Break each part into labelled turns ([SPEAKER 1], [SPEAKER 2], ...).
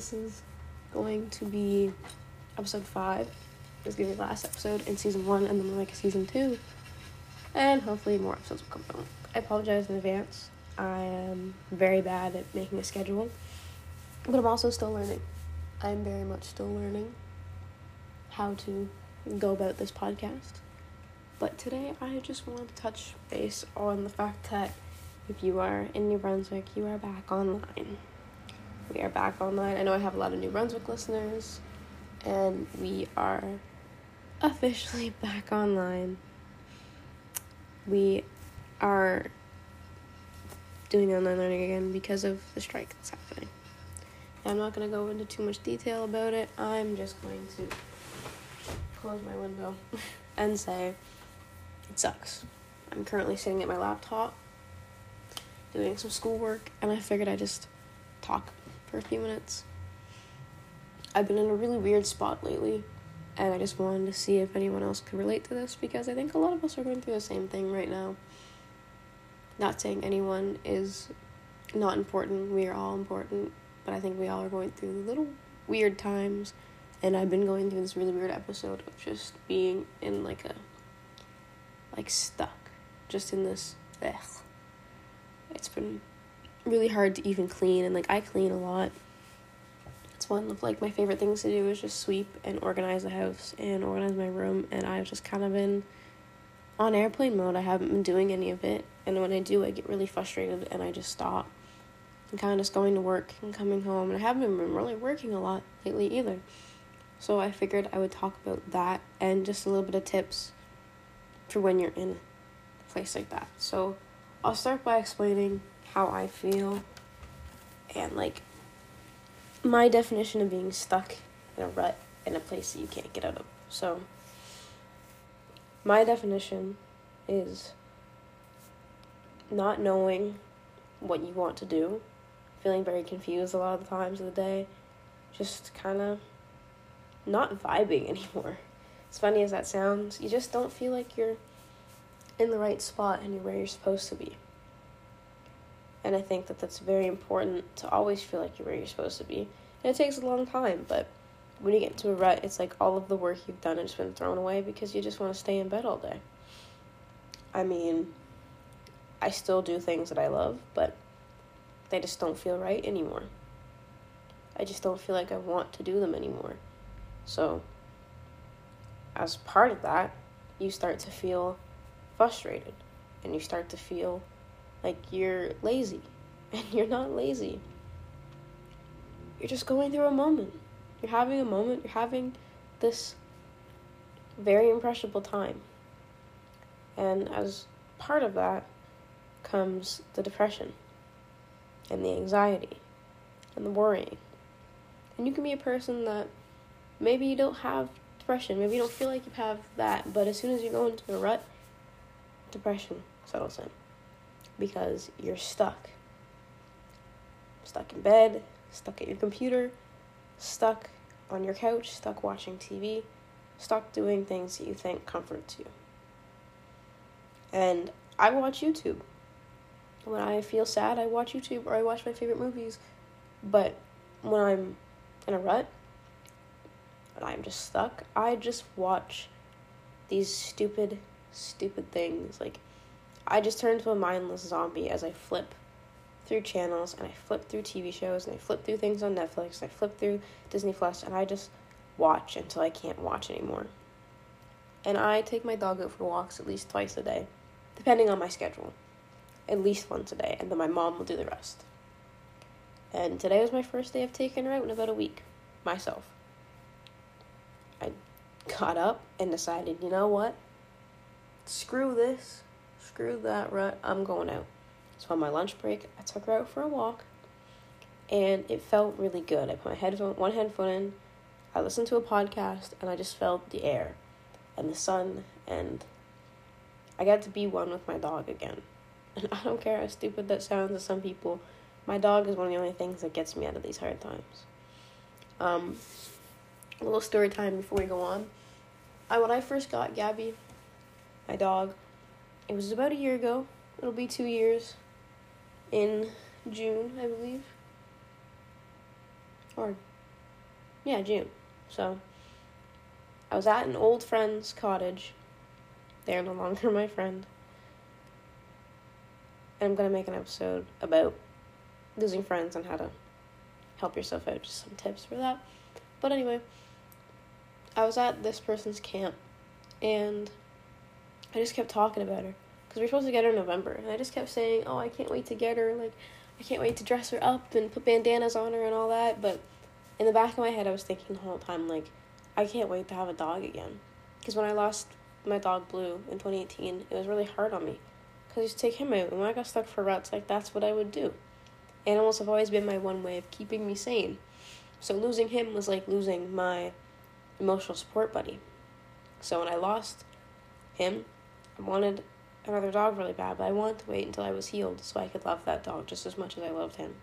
[SPEAKER 1] this is going to be episode five. This is gonna be the last episode in season one, and then we'll make a season two, and hopefully more episodes will come out. I apologize in advance. I am very bad at making a schedule, but I'm also still learning. I'm very much still learning how to go about this podcast. But today I just wanted to touch base on the fact that if you are in New Brunswick, you are back online. We are back online. I know I have a lot of New Brunswick listeners, and we are officially back online. We are doing online learning again because of the strike that's happening. I'm not going to go into too much detail about it. I'm just going to close my window and say it sucks. I'm currently sitting at my laptop doing some schoolwork, and I figured I'd just talk for a few minutes. I've been in a really weird spot lately, and I just wanted to see if anyone else could relate to this because I think a lot of us are going through the same thing right now. Not saying anyone is not important, we are all important, but I think we all are going through little weird times, and I've been going through this really weird episode of just being in like a like stuck, just in this ugh. It's been really hard to even clean, and like I clean a lot. It's one of like my favorite things to do is just sweep and organize the house and organize my room, and I've just kind of been on airplane mode. I haven't been doing any of it, and when I do, I get really frustrated and I just stop. I'm kind of just going to work and coming home, and I haven't been really working a lot lately either. So I figured I would talk about that and just a little bit of tips for when you're in a place like that. So I'll start by explaining how I feel and like my definition of being stuck in a rut in a place that you can't get out of. So my definition is not knowing what you want to do, feeling very confused a lot of the times of the day, just kind of not vibing anymore. As funny as that sounds, you just don't feel like you're in the right spot and you're where you're supposed to be. And I think that that's very important to always feel like you're where you're supposed to be. And it takes a long time, but when you get into a rut, it's like all of the work you've done has been thrown away because you just want to stay in bed all day. I mean, I still do things that I love, but they just don't feel right anymore. I just don't feel like I want to do them anymore. So, as part of that, you start to feel frustrated and you start to feel like you're lazy and you're not lazy. You're just going through a moment. You're having a moment, you're having this very impressionable time. And as part of that comes the depression and the anxiety and the worrying. And you can be a person that maybe you don't have depression, maybe you don't feel like you have that, but as soon as you go into a rut, depression settles in because you're stuck. Stuck in bed, stuck at your computer, stuck on your couch, stuck watching TV, stuck doing things that you think comforts you. And I watch YouTube. When I feel sad, I watch YouTube or I watch my favorite movies. But when I'm in a rut and I'm just stuck, I just watch these stupid, stupid things. Like, I just turn into a mindless zombie as I flip through channels and I flip through TV shows and I flip through things on Netflix, and I flip through Disney Plus and I just watch until I can't watch anymore. And I take my dog out for walks at least twice a day, depending on my schedule. At least once a day, and then my mom will do the rest. And today was my first day of taking her out in about a week, myself. I got up and decided, you know what? Screw this. Screw that rut. I'm going out. So on my lunch break, I took her out for a walk, and it felt really good. I put my headphone, one headphone in, I listened to a podcast, and I just felt the air, and the sun, and I got to be one with my dog again. And I don't care how stupid that sounds to some people. My dog is one of the only things that gets me out of these hard times. Um, a little story time before we go on. I when I first got Gabby, my dog, it was about a year ago. It'll be two years in June, I believe. Or Yeah, June. So I was at an old friend's cottage. They're no longer my friend. And I'm gonna make an episode about losing friends and how to help yourself out. Just some tips for that. But anyway, I was at this person's camp and I just kept talking about her because we are supposed to get her in November, and I just kept saying, "Oh, I can't wait to get her. Like, I can't wait to dress her up and put bandanas on her and all that." But in the back of my head, I was thinking the whole time, like, I can't wait to have a dog again. Because when I lost my dog Blue in 2018, it was really hard on me. Because I used to take him out, and when I got stuck for ruts, like, that's what I would do. Animals have always been my one way of keeping me sane. So losing him was like losing my emotional support buddy. So when I lost him, I wanted another dog really bad, but I wanted to wait until I was healed so I could love that dog just as much as I loved him.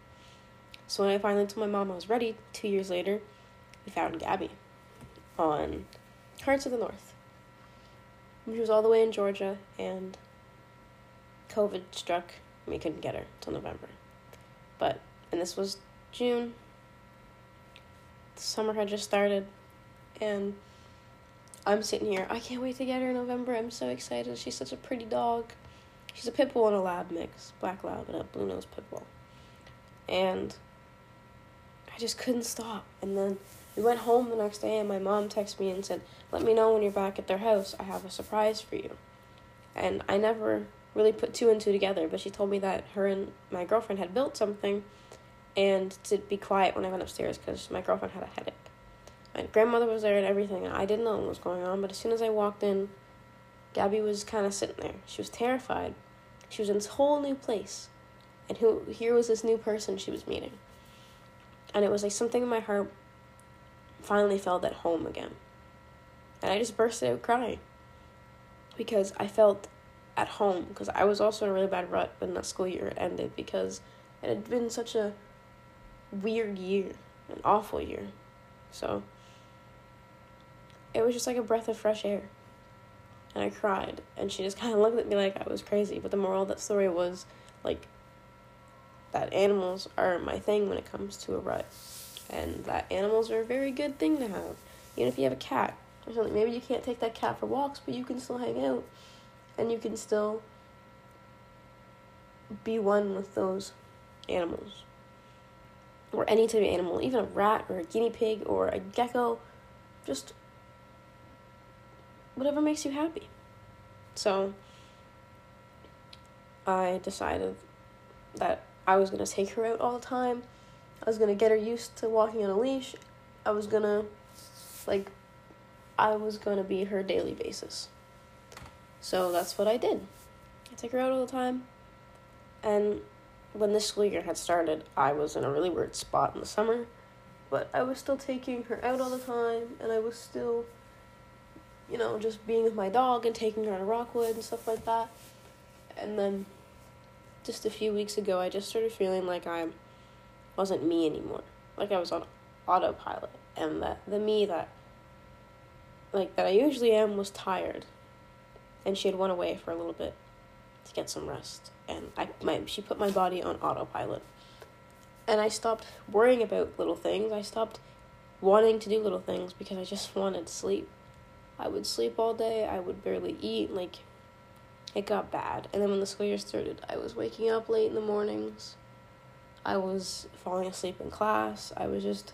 [SPEAKER 1] So when I finally told my mom I was ready, two years later, we found Gabby on Hearts of the North. She was all the way in Georgia, and COVID struck, and we couldn't get her till November. But, and this was June. The summer had just started, and I'm sitting here. I can't wait to get her in November. I'm so excited. She's such a pretty dog. She's a pit bull and a lab mix, black lab and a blue nose pit bull. And I just couldn't stop. And then we went home the next day, and my mom texted me and said, "Let me know when you're back at their house. I have a surprise for you." And I never really put two and two together, but she told me that her and my girlfriend had built something, and to be quiet when I went upstairs because my girlfriend had a headache. My grandmother was there and everything, I didn't know what was going on. But as soon as I walked in, Gabby was kind of sitting there. She was terrified. She was in this whole new place, and who here was this new person she was meeting. And it was like something in my heart finally felt at home again. And I just burst out crying because I felt at home because I was also in a really bad rut when that school year ended because it had been such a weird year, an awful year. So it was just like a breath of fresh air. And I cried. And she just kind of looked at me like I was crazy. But the moral of that story was like that animals are my thing when it comes to a rut. And that animals are a very good thing to have. Even if you have a cat or something. Maybe you can't take that cat for walks, but you can still hang out. And you can still be one with those animals. Or any type of animal, even a rat or a guinea pig or a gecko. Just whatever makes you happy. So I decided that I was going to take her out all the time. I was going to get her used to walking on a leash. I was going to, like, I was going to be her daily basis. So that's what I did. I took her out all the time. And when this school year had started, I was in a really weird spot in the summer. But I was still taking her out all the time, and I was still you know, just being with my dog and taking her to Rockwood and stuff like that. And then just a few weeks ago, I just started feeling like I wasn't me anymore. Like I was on autopilot. And that the me that, like, that I usually am was tired. And she had went away for a little bit to get some rest. And I, my, she put my body on autopilot. And I stopped worrying about little things. I stopped wanting to do little things because I just wanted sleep. I would sleep all day. I would barely eat. Like, it got bad. And then when the school year started, I was waking up late in the mornings. I was falling asleep in class. I was just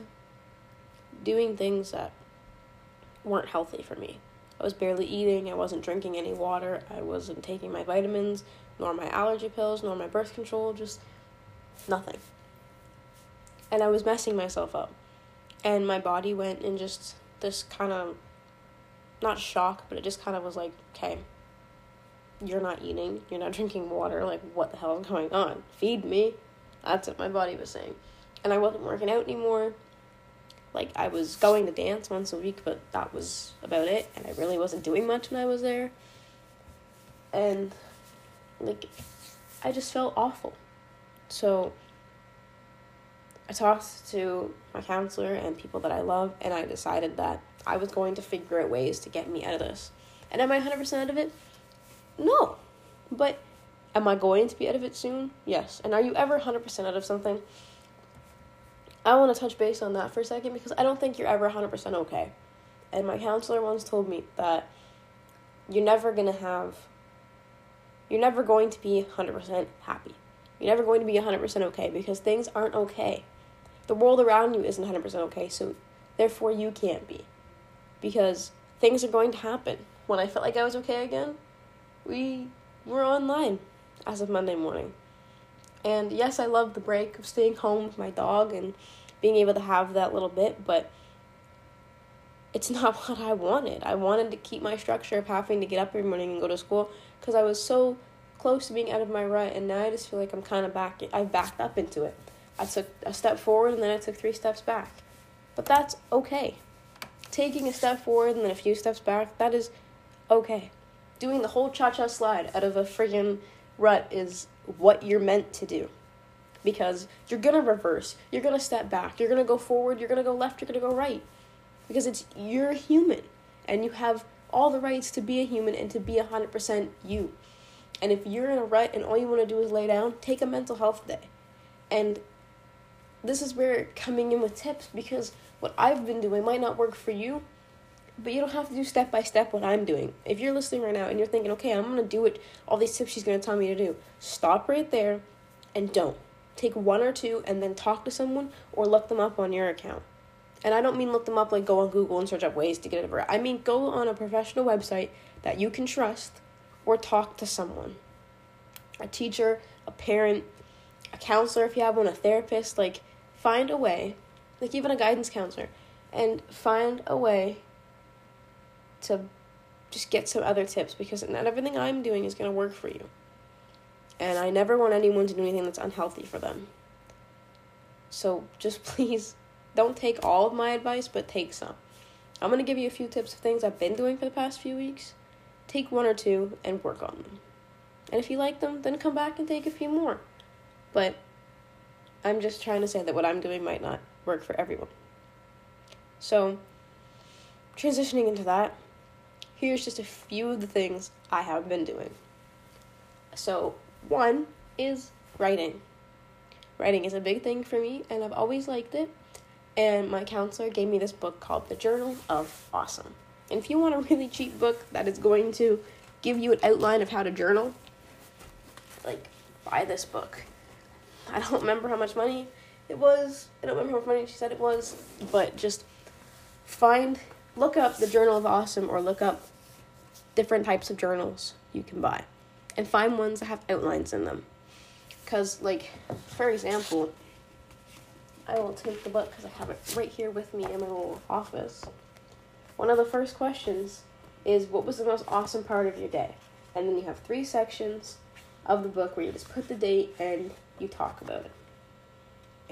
[SPEAKER 1] doing things that weren't healthy for me. I was barely eating. I wasn't drinking any water. I wasn't taking my vitamins, nor my allergy pills, nor my birth control. Just nothing. And I was messing myself up. And my body went in just this kind of not shock, but it just kind of was like, okay, you're not eating, you're not drinking water, like, what the hell is going on? Feed me. That's what my body was saying. And I wasn't working out anymore. Like, I was going to dance once a week, but that was about it, and I really wasn't doing much when I was there. And, like, I just felt awful. So, I talked to my counselor and people that I love, and I decided that I was going to figure out ways to get me out of this. And am I 100% out of it? No. But am I going to be out of it soon? Yes. And are you ever 100% out of something? I want to touch base on that for a second because I don't think you're ever 100% okay. And my counselor once told me that you're never going to have, you're never going to be 100% happy. You're never going to be 100% okay because things aren't okay. The world around you isn't 100% okay, so therefore you can't be. Because things are going to happen. When I felt like I was okay again, we were online as of Monday morning. And yes, I love the break of staying home with my dog and being able to have that little bit, but it's not what I wanted. I wanted to keep my structure of having to get up every morning and go to school because I was so close to being out of my rut, and now I just feel like I'm kind of back. I backed up into it. I took a step forward and then I took three steps back, but that's okay. Taking a step forward and then a few steps back, that is okay. Doing the whole cha cha slide out of a friggin' rut is what you're meant to do. Because you're gonna reverse, you're gonna step back, you're gonna go forward, you're gonna go left, you're gonna go right. Because it's you're human and you have all the rights to be a human and to be 100% you. And if you're in a rut and all you want to do is lay down, take a mental health day. And this is where coming in with tips because what I've been doing might not work for you, but you don't have to do step by step what I'm doing. If you're listening right now and you're thinking, okay, I'm gonna do what all these tips she's gonna tell me to do, stop right there and don't. Take one or two and then talk to someone or look them up on your account. And I don't mean look them up like go on Google and search up ways to get it. I mean go on a professional website that you can trust or talk to someone. A teacher, a parent, a counselor if you have one, a therapist, like find a way, like even a guidance counselor, and find a way to just get some other tips because not everything I'm doing is going to work for you. And I never want anyone to do anything that's unhealthy for them. So just please don't take all of my advice, but take some. I'm going to give you a few tips of things I've been doing for the past few weeks. Take one or two and work on them. And if you like them, then come back and take a few more. But I'm just trying to say that what I'm doing might not work for everyone. So, transitioning into that, here's just a few of the things I have been doing. So, one is writing. Writing is a big thing for me, and I've always liked it. And my counselor gave me this book called The Journal of Awesome. And if you want a really cheap book that is going to give you an outline of how to journal, like, buy this book. I don't remember how much money it was. I don't remember how money she said it was, but just find, look up the Journal of Awesome or look up different types of journals you can buy and find ones that have outlines in them. Because, like, for example, I will take the book because I have it right here with me in my little office. One of the first questions is what was the most awesome part of your day? And then you have three sections of the book where you just put the date and you talk about it.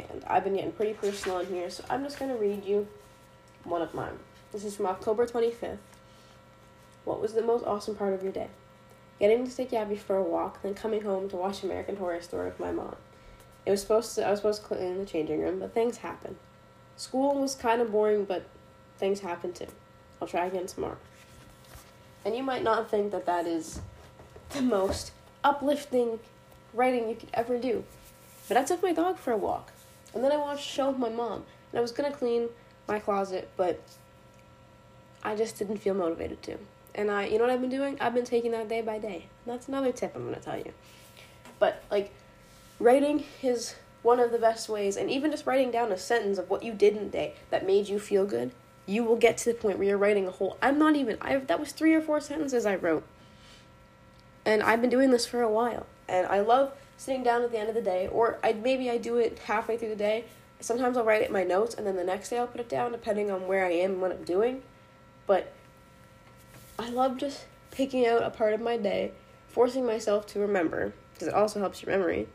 [SPEAKER 1] And I've been getting pretty personal in here, so I'm just to read you one of mine. This is from October 25th. What was the most awesome part of your day? Getting to take Gabby for a walk, then coming home to watch American Horror Story with my mom. It was supposed to I was supposed to clean the changing room, but things happened. School was kind of boring, but things happened too. I'll try again tomorrow. And you might not think that that is the most uplifting writing you could ever do. But I took my dog for a walk. And then I watched a show with my mom. And I was to clean my closet, but I just didn't feel motivated to. And I, you know what I've been doing? I've been taking that day by day. And that's another tip I'm to tell you. But, like, writing is one of the best ways. And even just writing down a sentence of what you did in the day that made you feel good, you will get to the point where you're writing a whole. I'm not even. I that was three or four sentences I wrote. And I've been doing this for a while. And I love sitting down at the end of the day, or I maybe I do it halfway through the day. Sometimes I'll write it in my notes, and then the next day I'll put it down, depending on where I am and what I'm doing. But I love just picking out a part of my day, forcing myself to remember, because it also helps your memory,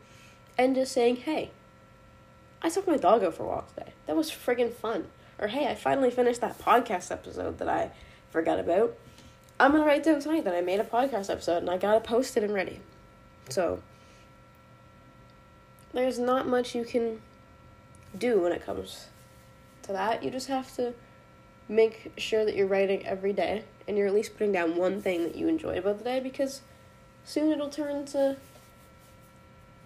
[SPEAKER 1] and just saying, hey, I took my dog out for a walk today. That was friggin' fun. Or hey, I finally finished that podcast episode that I forgot about. I'm gonna write down tonight that I made a podcast episode and I post it and ready. So there's not much you can do when it comes to that. You just have to make sure that you're writing every day and you're at least putting down one thing that you enjoy about the day because soon it'll turn to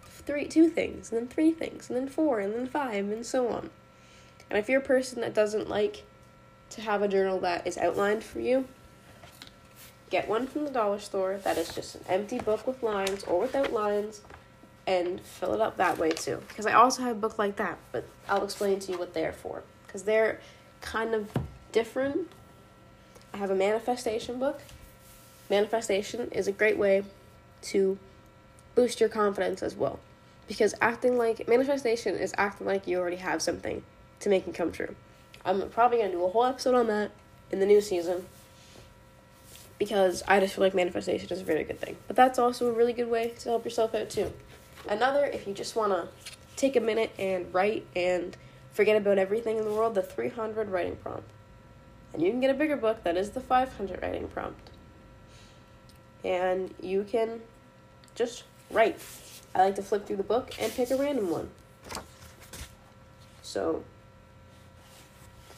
[SPEAKER 1] three two things and then three things and then four and then five and so on. And if you're a person that doesn't like to have a journal that is outlined for you, get one from the dollar store that is just an empty book with lines or without lines and fill it up that way too. Because I also have a book like that, but I'll explain to you what they're for. Because they're kind of different. I have a manifestation book. Manifestation is a great way to boost your confidence as well. Because acting like manifestation is acting like you already have something to make it come true. I'm probably gonna do a whole episode on that in the new season because I just feel like manifestation is a very good thing. But that's also a really good way to help yourself out too. Another, if you just wanna take a minute and write and forget about everything in the world, the 300 writing prompt. And you can get a bigger book that is the 500 writing prompt. And you can just write. I like to flip through the book and pick a random one. So,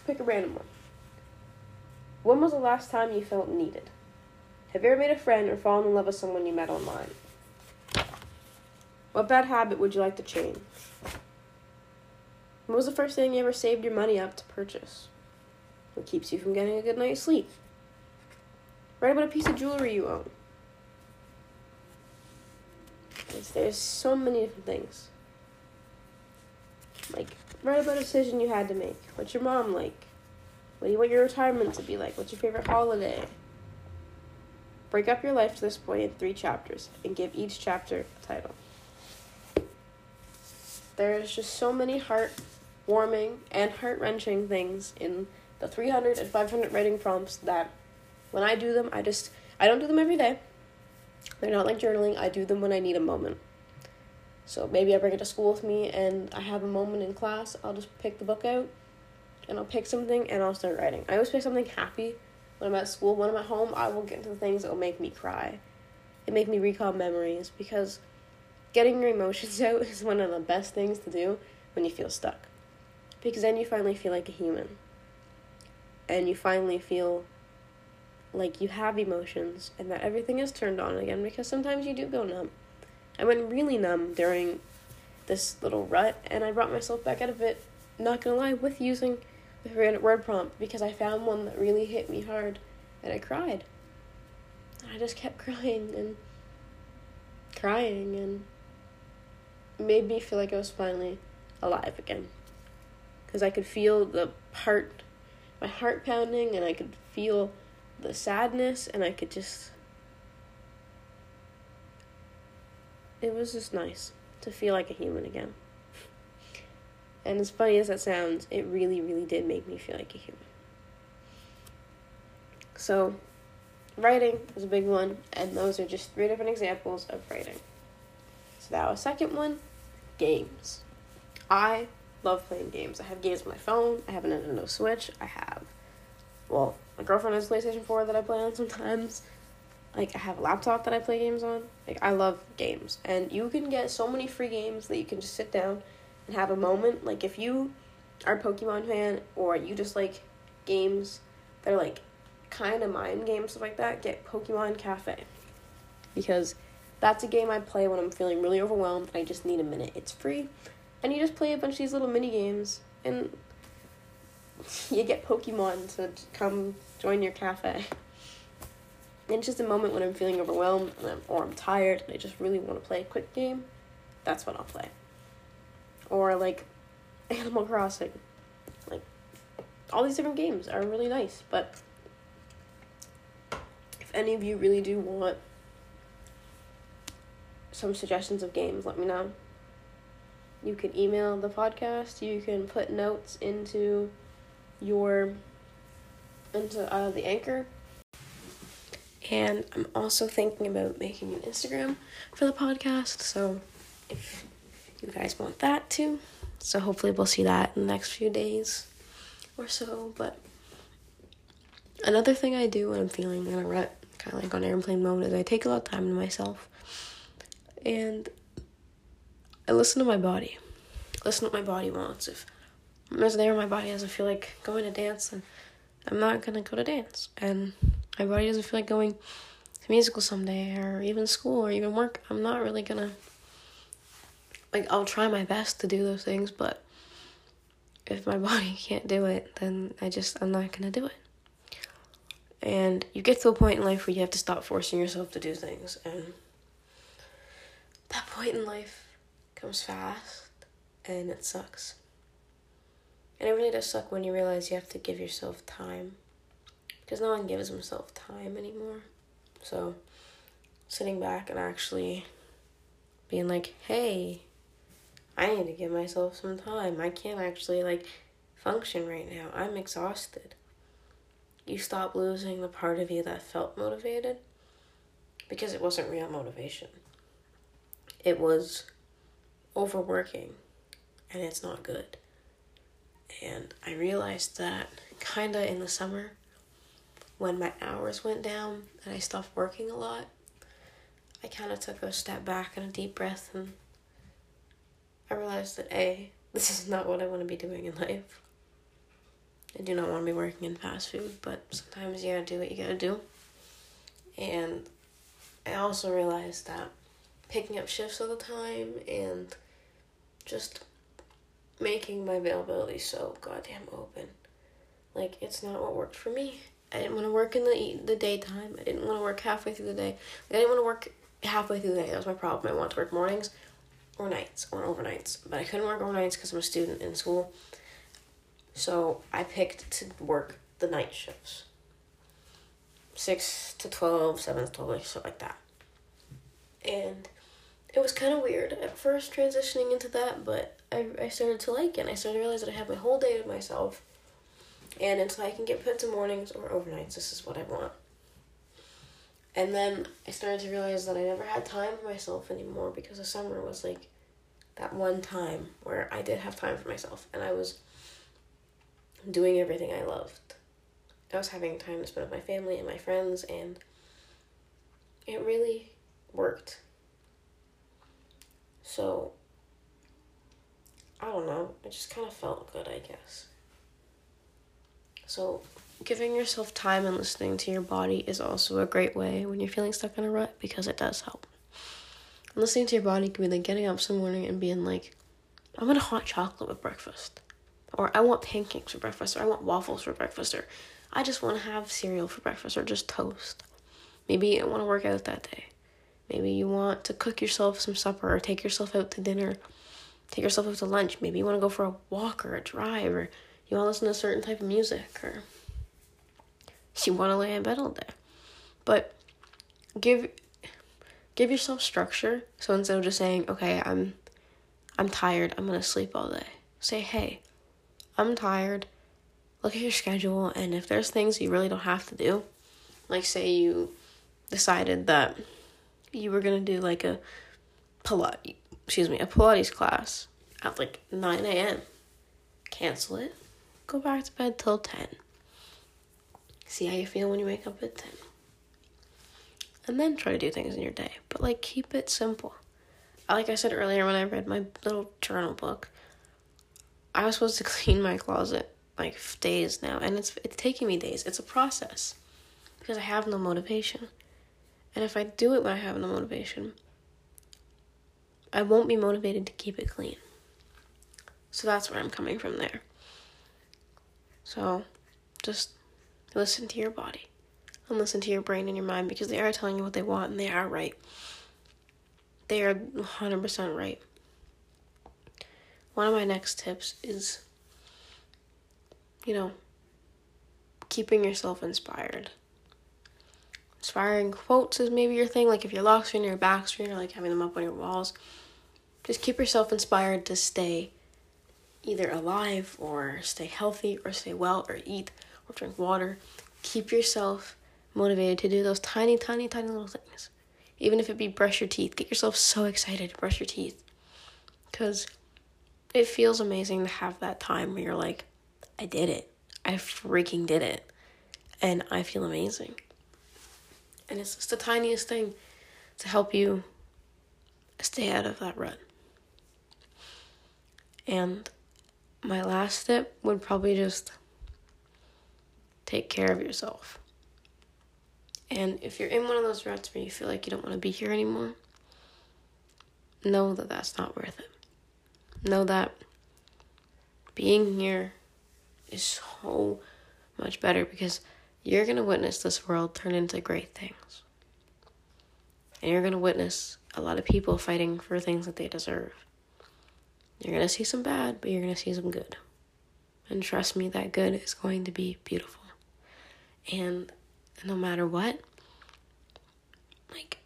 [SPEAKER 1] pick a random one. When was the last time you felt needed? Have you ever made a friend or fallen in love with someone you met online? What bad habit would you like to change? What was the first thing you ever saved your money up to purchase? What keeps you from getting a good night's sleep? Write about a piece of jewelry you own. There's so many different things. Like, write about a decision you had to make. What's your mom like? What do you want your retirement to be like? What's your favorite holiday? Break up your life to this point in three chapters and give each chapter a title. There's just so many heart-warming and heart-wrenching things in the 300 and 500 writing prompts that when I do them, I just I don't do them every day. They're not like journaling. I do them when I need a moment. So maybe I bring it to school with me and I have a moment in class. I'll just pick the book out and I'll pick something and I'll start writing. I always pick something happy when I'm at school. When I'm at home, I will get into the things that will make me cry. It make me recall memories because getting your emotions out is one of the best things to do when you feel stuck. Because then you finally feel like a human. And you finally feel like you have emotions and that everything is turned on again because sometimes you do go numb. I went really numb during this little rut and I brought myself back out of it, not gonna lie, with using the word prompt because I found one that really hit me hard and I cried. And I just kept crying and crying and made me feel like I was finally alive again. Because I could feel the heart, my heart pounding, and I could feel the sadness, and I could just. It was just nice to feel like a human again. And as funny as that sounds, it really, really did make me feel like a human. So, writing is a big one, and those are just three different examples of writing. So that was second one, games. I love playing games. I have games on my phone. I have a Nintendo Switch. I have, well, my girlfriend has a PlayStation 4 that I play on sometimes. Like, I have a laptop that I play games on. Like, I love games. And you can get so many free games that you can just sit down and have a moment. Like, if you are a Pokemon fan or you just like games that are like kind of mind games, stuff like that, get Pokemon Cafe. Because that's a game I play when I'm feeling really overwhelmed I just need a minute. It's free. And you just play a bunch of these little mini games and you get Pokemon to come join your cafe. And it's just a moment when I'm feeling overwhelmed and I'm, or I'm tired and I just really want to play a quick game. That's what I'll play. Or like Animal Crossing. Like all these different games are really nice, but if any of you really do want some suggestions of games, let me know. You can email the podcast, you can put notes into your into uh, the anchor. And I'm also thinking about making an Instagram for the podcast. So if you guys want that too. So hopefully we'll see that in the next few days or so. But another thing I do when I'm feeling in a rut, kind of like on airplane mode, is I take a lot of time to myself. And I listen to my body. Listen to what my body wants. If I'm there, my body doesn't feel like going to dance, then I'm not gonna go to dance. And my body doesn't feel like going to musical someday, or even school, or even work. I'm not really gonna. Like, I'll try my best to do those things, but if my body can't do it, then I just, I'm not gonna do it. And you get to a point in life where you have to stop forcing yourself to do things. And that point in life comes fast and it sucks. And it really does suck when you realize you have to give yourself time. Because no one gives himself time anymore. So, sitting back and actually being like, hey, I need to give myself some time. I can't actually, like, function right now. I'm exhausted. You stop losing the part of you that felt motivated because it wasn't real motivation. It was overworking, and it's not good. And I realized that kind of in the summer when my hours went down and I stopped working a lot, I kind of took a step back and a deep breath and I realized that A, this is not what I want to be doing in life. I do not want to be working in fast food, but sometimes you gotta do what you gotta do. And I also realized that picking up shifts all the time and just making my availability so goddamn open. Like it's not what worked for me. I didn't want to work in the the daytime. I didn't want to work halfway through the day. I didn't want to work halfway through the day. That was my problem. I wanted to work mornings or nights or overnights, but I couldn't work overnights because I'm a student in school. So I picked to work the night shifts. 6 to 12, 7 to 12, like, so like that. And it was kind of weird at first transitioning into that, but I, I started to like it. and I started to realize that I have my whole day to myself. And until I can get put to mornings or overnights, this is what I want. And then I started to realize that I never had time for myself anymore because the summer was like that one time where I did have time for myself and I was doing everything I loved. I was having time to spend with my family and my friends and it really worked. So, I don't know. It just kind of felt good, I guess. So, giving yourself time and listening to your body is also a great way when you're feeling stuck in a rut because it does help. And listening to your body can be like getting up some morning and being like, I want a hot chocolate with breakfast. Or I want pancakes for breakfast. Or I want waffles for breakfast. Or I just want to have cereal for breakfast. Or just toast. Maybe don't want to work out that day. Maybe you want to cook yourself some supper or take yourself out to dinner, take yourself out to lunch. Maybe you want to go for a walk or a drive or you want to listen to a certain type of music or you want to lay in bed all day. But give give yourself structure. So instead of just saying, "Okay, I'm I'm tired. I'm going to sleep all day." Say, "Hey, I'm tired." Look at your schedule and if there's things you really don't have to do, like say you decided that you were gonna do like a Pilates, excuse me, a Pilates class at like 9 a.m. Cancel it. Go back to bed till 10. See how you feel when you wake up at 10. And then try to do things in your day. But like keep it simple. Like I said earlier when I read my little journal book, I was supposed to clean my closet like days now and it's it's taking me days. It's a process because I have no motivation. And if I do it when I have no motivation, I won't be motivated to keep it clean. So that's where I'm coming from there. So just listen to your body and listen to your brain and your mind because they are telling you what they want and they are right. They are 100% right. One of my next tips is, you know, keeping yourself inspired inspiring quotes is maybe your thing. Like if you're lock screen or back screen or like having them up on your walls, just keep yourself inspired to stay either alive or stay healthy or stay well or eat or drink water. Keep yourself motivated to do those tiny, tiny, tiny little things. Even if it be brush your teeth, get yourself so excited to brush your teeth. Because it feels amazing to have that time where you're like, I did it. I freaking did it. And I feel amazing. And it's just the tiniest thing to help you stay out of that rut. And my last step would probably just take care of yourself. And if you're in one of those ruts where you feel like you don't want to be here anymore, know that that's not worth it. Know that being here is so much better because you're going to witness this world turn into great things. And you're going to witness a lot of people fighting for things that they deserve. You're going to see some bad, but you're going to see some good. And trust me, that good is going to be beautiful. And no matter what, like,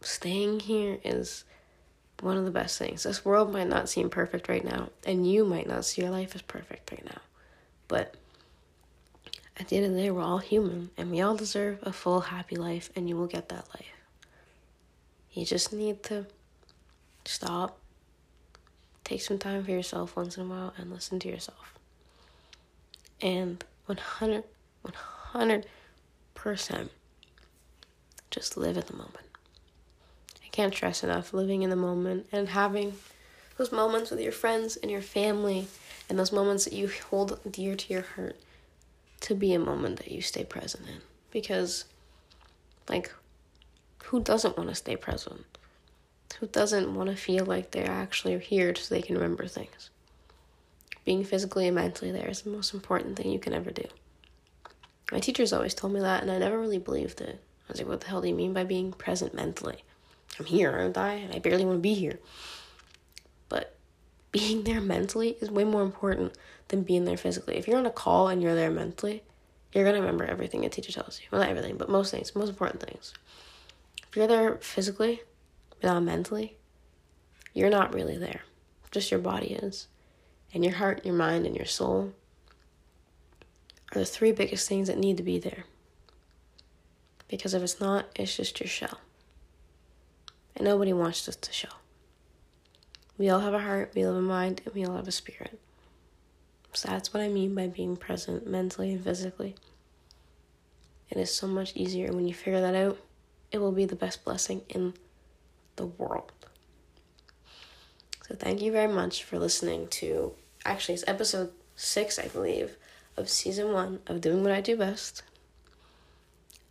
[SPEAKER 1] staying here is one of the best things. This world might not seem perfect right now, and you might not see your life as perfect right now. But at the end of the day, we're all human, and we all deserve a full, happy life, and you will get that life. You just need to stop, take some time for yourself once in a while, and listen to yourself. And 100, 100% just live at the moment. I can't stress enough living in the moment and having those moments with your friends and your family and those moments that you hold dear to your heart to be a moment that you stay present in. Because, like, who doesn't want to stay present? Who doesn't want to feel like they're actually here so they can remember things? Being physically and mentally there is the most important thing you can ever do. My teachers always told me that, and I never really believed it. I was like, what the hell do you mean by being present mentally? I'm here, aren't I? And I barely want to be here. But being there mentally is way more important than being there physically. If you're on a call and you're there mentally, you're to remember everything a teacher tells you. Well, not everything, but most things, most important things. If you're there physically, but not mentally, you're not really there. Just your body is. And your heart, your mind, and your soul are the three biggest things that need to be there. Because if it's not, it's just your shell. And nobody wants us to show. We all have a heart, we all have a mind, and we all have a spirit. So that's what I mean by being present mentally and physically. It is so much easier when you figure that out. It will be the best blessing in the world. So thank you very much for listening to actually it's episode six, I believe, of season one of Doing What I Do Best.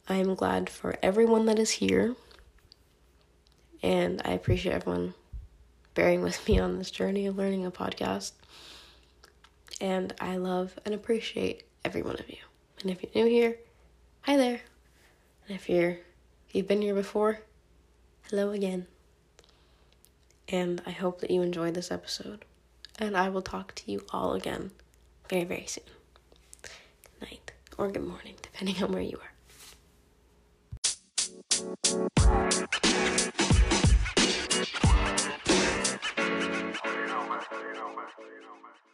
[SPEAKER 1] I am glad for everyone that is here. And I appreciate everyone bearing with me on this journey of learning a podcast. And I love and appreciate every one of you. And if you're new here, hi there. And if you're you've been here before, hello again. And I hope that you enjoyed this episode. And I will talk to you all again very, very soon. Good night or good morning, depending on where you are. You know, man. You know, man.